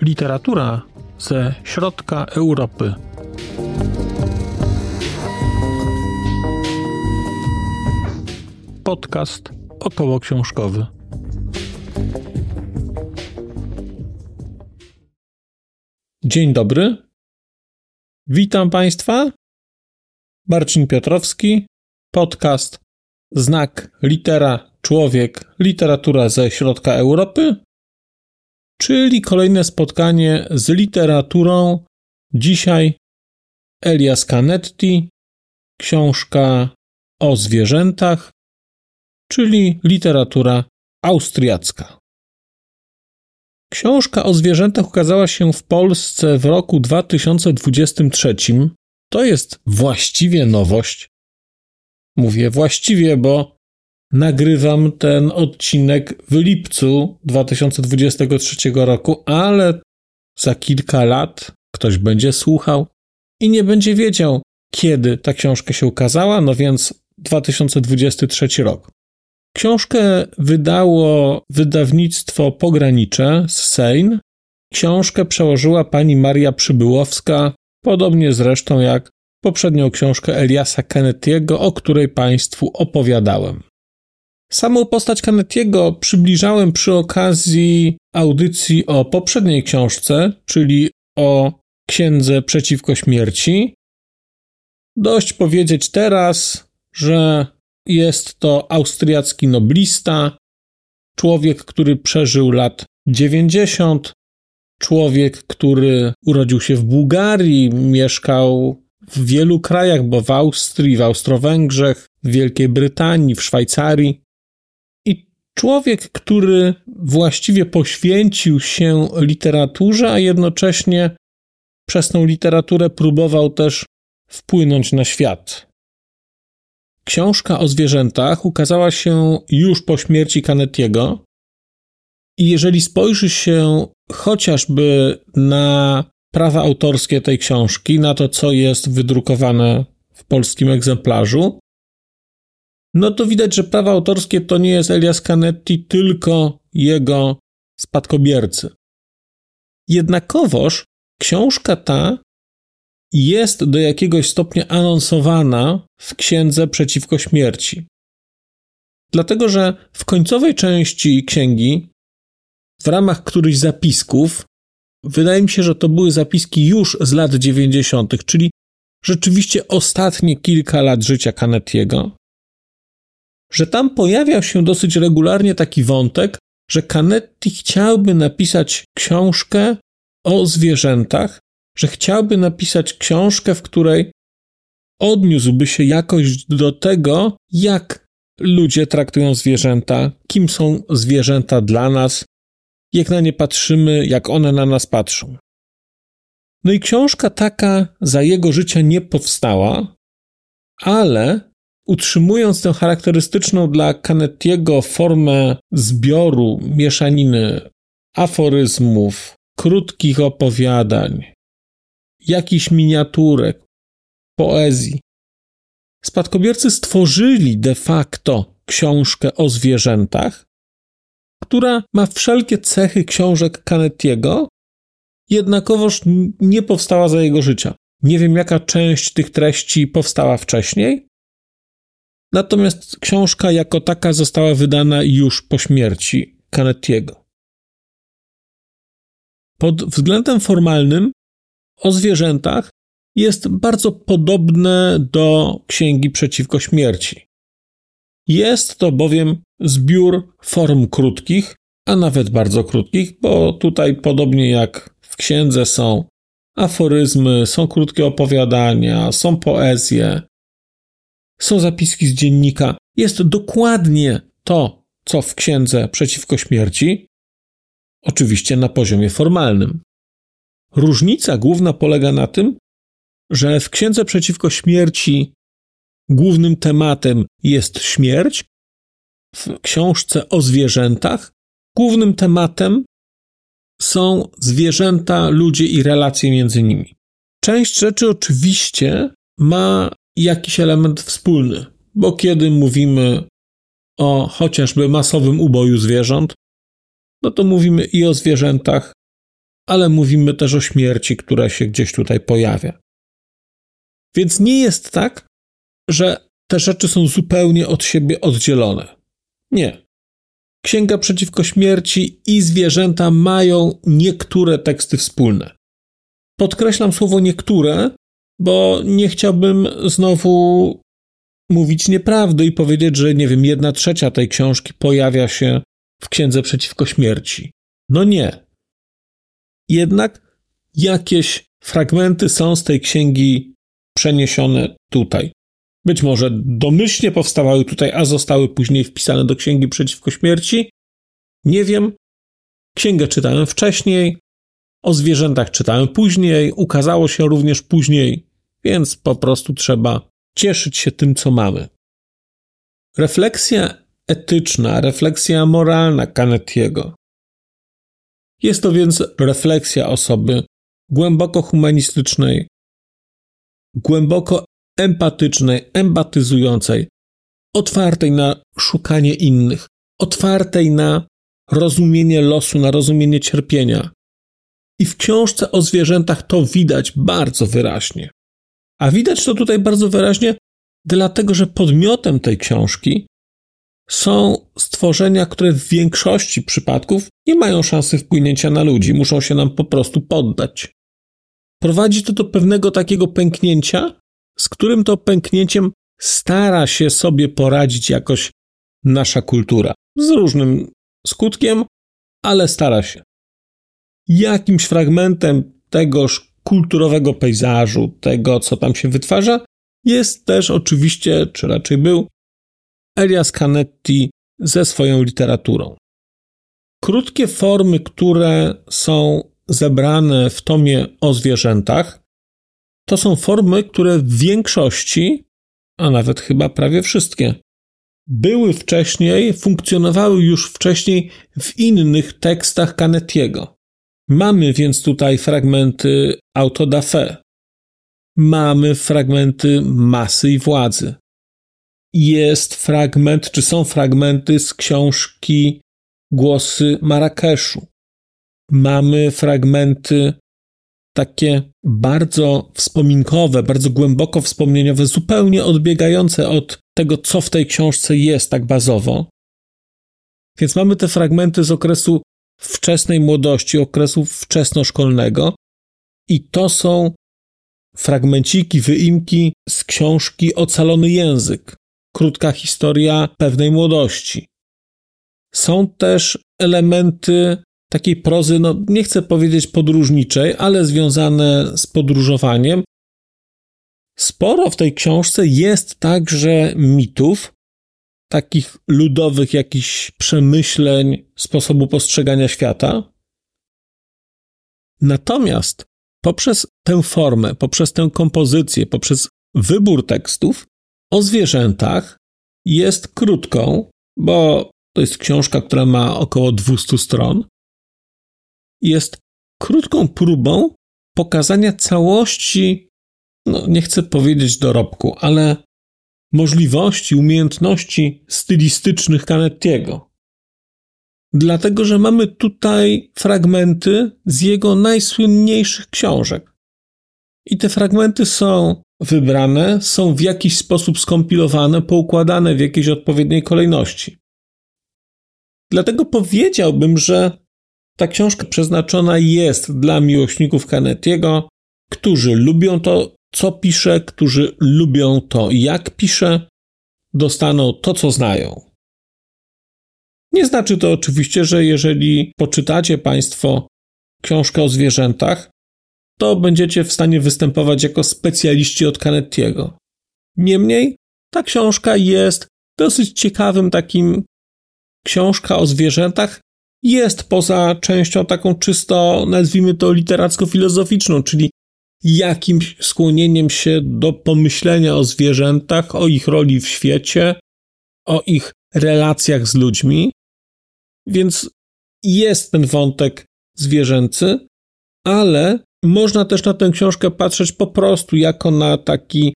Literatura ze środka Europy. Podcast około książkowy. Dzień dobry. Witam Państwa. Marcin Piotrowski, podcast Znak, litera, człowiek, literatura ze środka Europy, czyli kolejne spotkanie z literaturą. Dzisiaj Elias Canetti, książka o zwierzętach, czyli literatura austriacka. Książka o zwierzętach ukazała się w Polsce w roku 2023. To jest właściwie nowość. Mówię właściwie, bo nagrywam ten odcinek w lipcu 2023 roku, ale za kilka lat ktoś będzie słuchał i nie będzie wiedział, kiedy ta książka się ukazała, no więc 2023 rok. Książkę wydało wydawnictwo Pogranicze z Sejn. Książkę przełożyła pani Maria Przybyłowska, podobnie zresztą jak poprzednią książkę Eliasa Kenetiego, o której Państwu opowiadałem. Samą postać Kenetiego przybliżałem przy okazji audycji o poprzedniej książce, czyli o Księdze przeciwko śmierci. Dość powiedzieć teraz, że jest to austriacki noblista, człowiek, który przeżył lat 90, człowiek, który urodził się w Bułgarii, mieszkał w wielu krajach, bo w Austrii, w Austro-Węgrzech, w Wielkiej Brytanii, w Szwajcarii. I człowiek, który właściwie poświęcił się literaturze, a jednocześnie przez tą literaturę próbował też wpłynąć na świat. Książka o zwierzętach ukazała się już po śmierci Canettiego. I jeżeli spojrzy się chociażby na prawa autorskie tej książki, na to, co jest wydrukowane w polskim egzemplarzu, no to widać, że prawa autorskie to nie jest Elias Canetti, tylko jego spadkobiercy. Jednakowoż książka ta jest do jakiegoś stopnia anonsowana w księdze przeciwko śmierci. Dlatego, że w końcowej części księgi, ramach którychś zapisków, wydaje mi się, że to były zapiski już z lat 90., czyli rzeczywiście ostatnie kilka lat życia Canettiego, że tam pojawiał się dosyć regularnie taki wątek, że Canetti chciałby napisać książkę o zwierzętach, że chciałby napisać książkę, w której odniósłby się jakoś do tego, jak ludzie traktują zwierzęta, kim są zwierzęta dla nas, jak na nie patrzymy, jak one na nas patrzą. No i książka taka za jego życia nie powstała, ale utrzymując tę charakterystyczną dla Canettiego formę zbioru, mieszaniny aforyzmów, krótkich opowiadań, jakichś miniaturek, poezji. Spadkobiercy stworzyli de facto książkę o zwierzętach, która ma wszelkie cechy książek Canettiego, jednakowoż nie powstała za jego życia. Nie wiem, jaka część tych treści powstała wcześniej, natomiast książka jako taka została wydana już po śmierci Canettiego. Pod względem formalnym o zwierzętach jest bardzo podobne do Księgi Przeciwko Śmierci. Jest to bowiem zbiór form krótkich, a nawet bardzo krótkich, bo tutaj podobnie jak w księdze są aforyzmy, są krótkie opowiadania, są poezje, są zapiski z dziennika. Jest dokładnie to, co w księdze przeciwko śmierci, oczywiście na poziomie formalnym. Różnica główna polega na tym, że w Księdze Przeciwko Śmierci głównym tematem jest śmierć, w książce o zwierzętach głównym tematem są zwierzęta, ludzie i relacje między nimi. Część rzeczy oczywiście ma jakiś element wspólny, bo kiedy mówimy o chociażby masowym uboju zwierząt, no to mówimy i o zwierzętach, ale mówimy też o śmierci, która się gdzieś tutaj pojawia. Więc nie jest tak, że te rzeczy są zupełnie od siebie oddzielone. Nie. Księga przeciwko śmierci i zwierzęta mają niektóre teksty wspólne. Podkreślam słowo niektóre, bo nie chciałbym znowu mówić nieprawdy i powiedzieć, że nie wiem, jedna trzecia tej książki pojawia się w księdze przeciwko śmierci. No nie. Jednak jakieś fragmenty są z tej księgi przeniesione tutaj. Być może domyślnie powstawały tutaj, a zostały później wpisane do księgi przeciwko śmierci. Nie wiem. Księgę czytałem wcześniej, o zwierzętach czytałem później, ukazało się również później, więc po prostu trzeba cieszyć się tym, co mamy. Refleksja etyczna, refleksja moralna Canettiego. Jest to więc refleksja osoby głęboko humanistycznej, głęboko empatycznej, empatyzującej, otwartej na szukanie innych, otwartej na rozumienie losu, na rozumienie cierpienia. I w książce o zwierzętach to widać bardzo wyraźnie. A widać to tutaj bardzo wyraźnie, dlatego że podmiotem tej książki są stworzenia, które w większości przypadków nie mają szansy wpłynięcia na ludzi, muszą się nam po prostu poddać. Prowadzi to do pewnego takiego pęknięcia, z którym to pęknięciem stara się sobie poradzić jakoś nasza kultura. Z różnym skutkiem, ale stara się. Jakimś fragmentem tegoż kulturowego pejzażu, tego co tam się wytwarza, jest też oczywiście, czy raczej był, Elias Canetti ze swoją literaturą. Krótkie formy, które są zebrane w tomie o zwierzętach, to są formy, które w większości, a nawet chyba prawie wszystkie, były wcześniej, funkcjonowały już wcześniej w innych tekstach Canettiego. Mamy więc tutaj fragmenty auto da fe. Mamy fragmenty masy i władzy. Jest fragment, czy są fragmenty z książki Głosy Marrakeszu. Mamy fragmenty takie bardzo wspominkowe, bardzo głęboko wspomnieniowe, zupełnie odbiegające od tego, co w tej książce jest tak bazowo. Więc mamy te fragmenty z okresu wczesnej młodości, okresu wczesnoszkolnego, i to są fragmenciki, wyimki z książki Ocalony język krótka historia pewnej młodości. Są też elementy takiej prozy, no nie chcę powiedzieć podróżniczej, ale związane z podróżowaniem. Sporo w tej książce jest także mitów, takich ludowych jakichś przemyśleń, sposobu postrzegania świata. Natomiast poprzez tę formę, poprzez tę kompozycję, poprzez wybór tekstów, o zwierzętach jest krótką, bo to jest książka, która ma około 200 stron. Jest krótką próbą pokazania całości, no nie chcę powiedzieć dorobku, ale możliwości, umiejętności stylistycznych Canettiego. Dlatego, że mamy tutaj fragmenty z jego najsłynniejszych książek. I te fragmenty są wybrane, są w jakiś sposób skompilowane, poukładane w jakiejś odpowiedniej kolejności. Dlatego powiedziałbym, że ta książka przeznaczona jest dla miłośników Canettiego, którzy lubią to, co pisze, którzy lubią to, jak pisze, dostaną to, co znają. Nie znaczy to oczywiście, że jeżeli poczytacie Państwo książkę o zwierzętach, to będziecie w stanie występować jako specjaliści od Canettiego. Niemniej, ta książka jest dosyć ciekawym takim książka o zwierzętach. Jest poza częścią taką czysto, nazwijmy to literacko-filozoficzną, czyli jakimś skłonieniem się do pomyślenia o zwierzętach, o ich roli w świecie, o ich relacjach z ludźmi. Więc jest ten wątek zwierzęcy, ale można też na tę książkę patrzeć po prostu jako na taki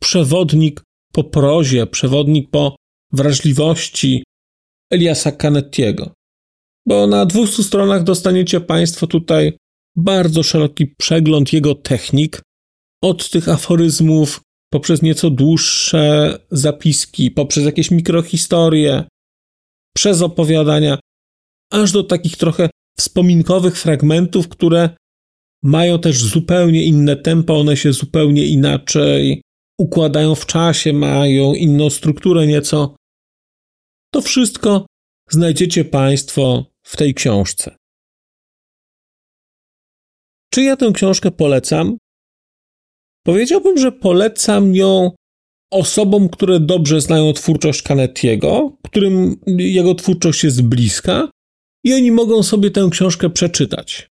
przewodnik po prozie, przewodnik po wrażliwości Eliasa Canettiego. Bo na 200 stronach dostaniecie Państwo tutaj bardzo szeroki przegląd jego technik, od tych aforyzmów poprzez nieco dłuższe zapiski, poprzez jakieś mikrohistorie, przez opowiadania, aż do takich trochę wspominkowych fragmentów, które mają też zupełnie inne tempo, one się zupełnie inaczej układają w czasie, mają inną strukturę nieco. To wszystko znajdziecie Państwo w tej książce. Czy ja tę książkę polecam? Powiedziałbym, że polecam ją osobom, które dobrze znają twórczość Canettiego, którym jego twórczość jest bliska i oni mogą sobie tę książkę przeczytać.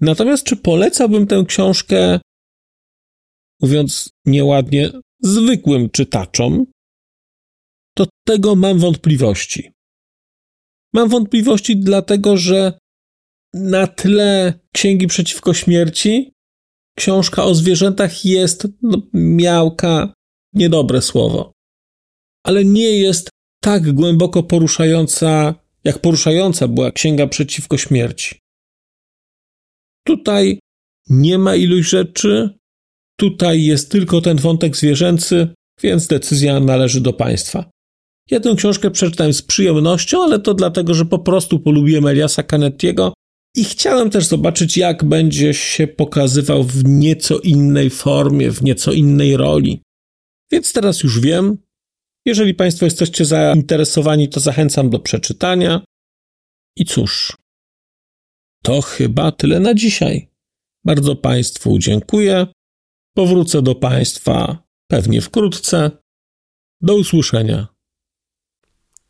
Natomiast czy polecałbym tę książkę, mówiąc nieładnie, zwykłym czytaczom, to tego mam wątpliwości. Mam wątpliwości dlatego, że na tle Księgi Przeciwko Śmierci książka o zwierzętach jest no, miałka, niedobre słowo, ale nie jest tak głęboko poruszająca, jak poruszająca była Księga Przeciwko Śmierci. Tutaj nie ma iluś rzeczy, tutaj jest tylko ten wątek zwierzęcy, więc decyzja należy do państwa. Ja tę książkę przeczytałem z przyjemnością, ale to dlatego, że po prostu polubiłem Eliasa Canettiego i chciałem też zobaczyć, jak będzie się pokazywał w nieco innej formie, w nieco innej roli. Więc teraz już wiem. Jeżeli Państwo jesteście zainteresowani, to zachęcam do przeczytania. I cóż, to chyba tyle na dzisiaj. Bardzo Państwu dziękuję. Powrócę do Państwa pewnie wkrótce. Do usłyszenia.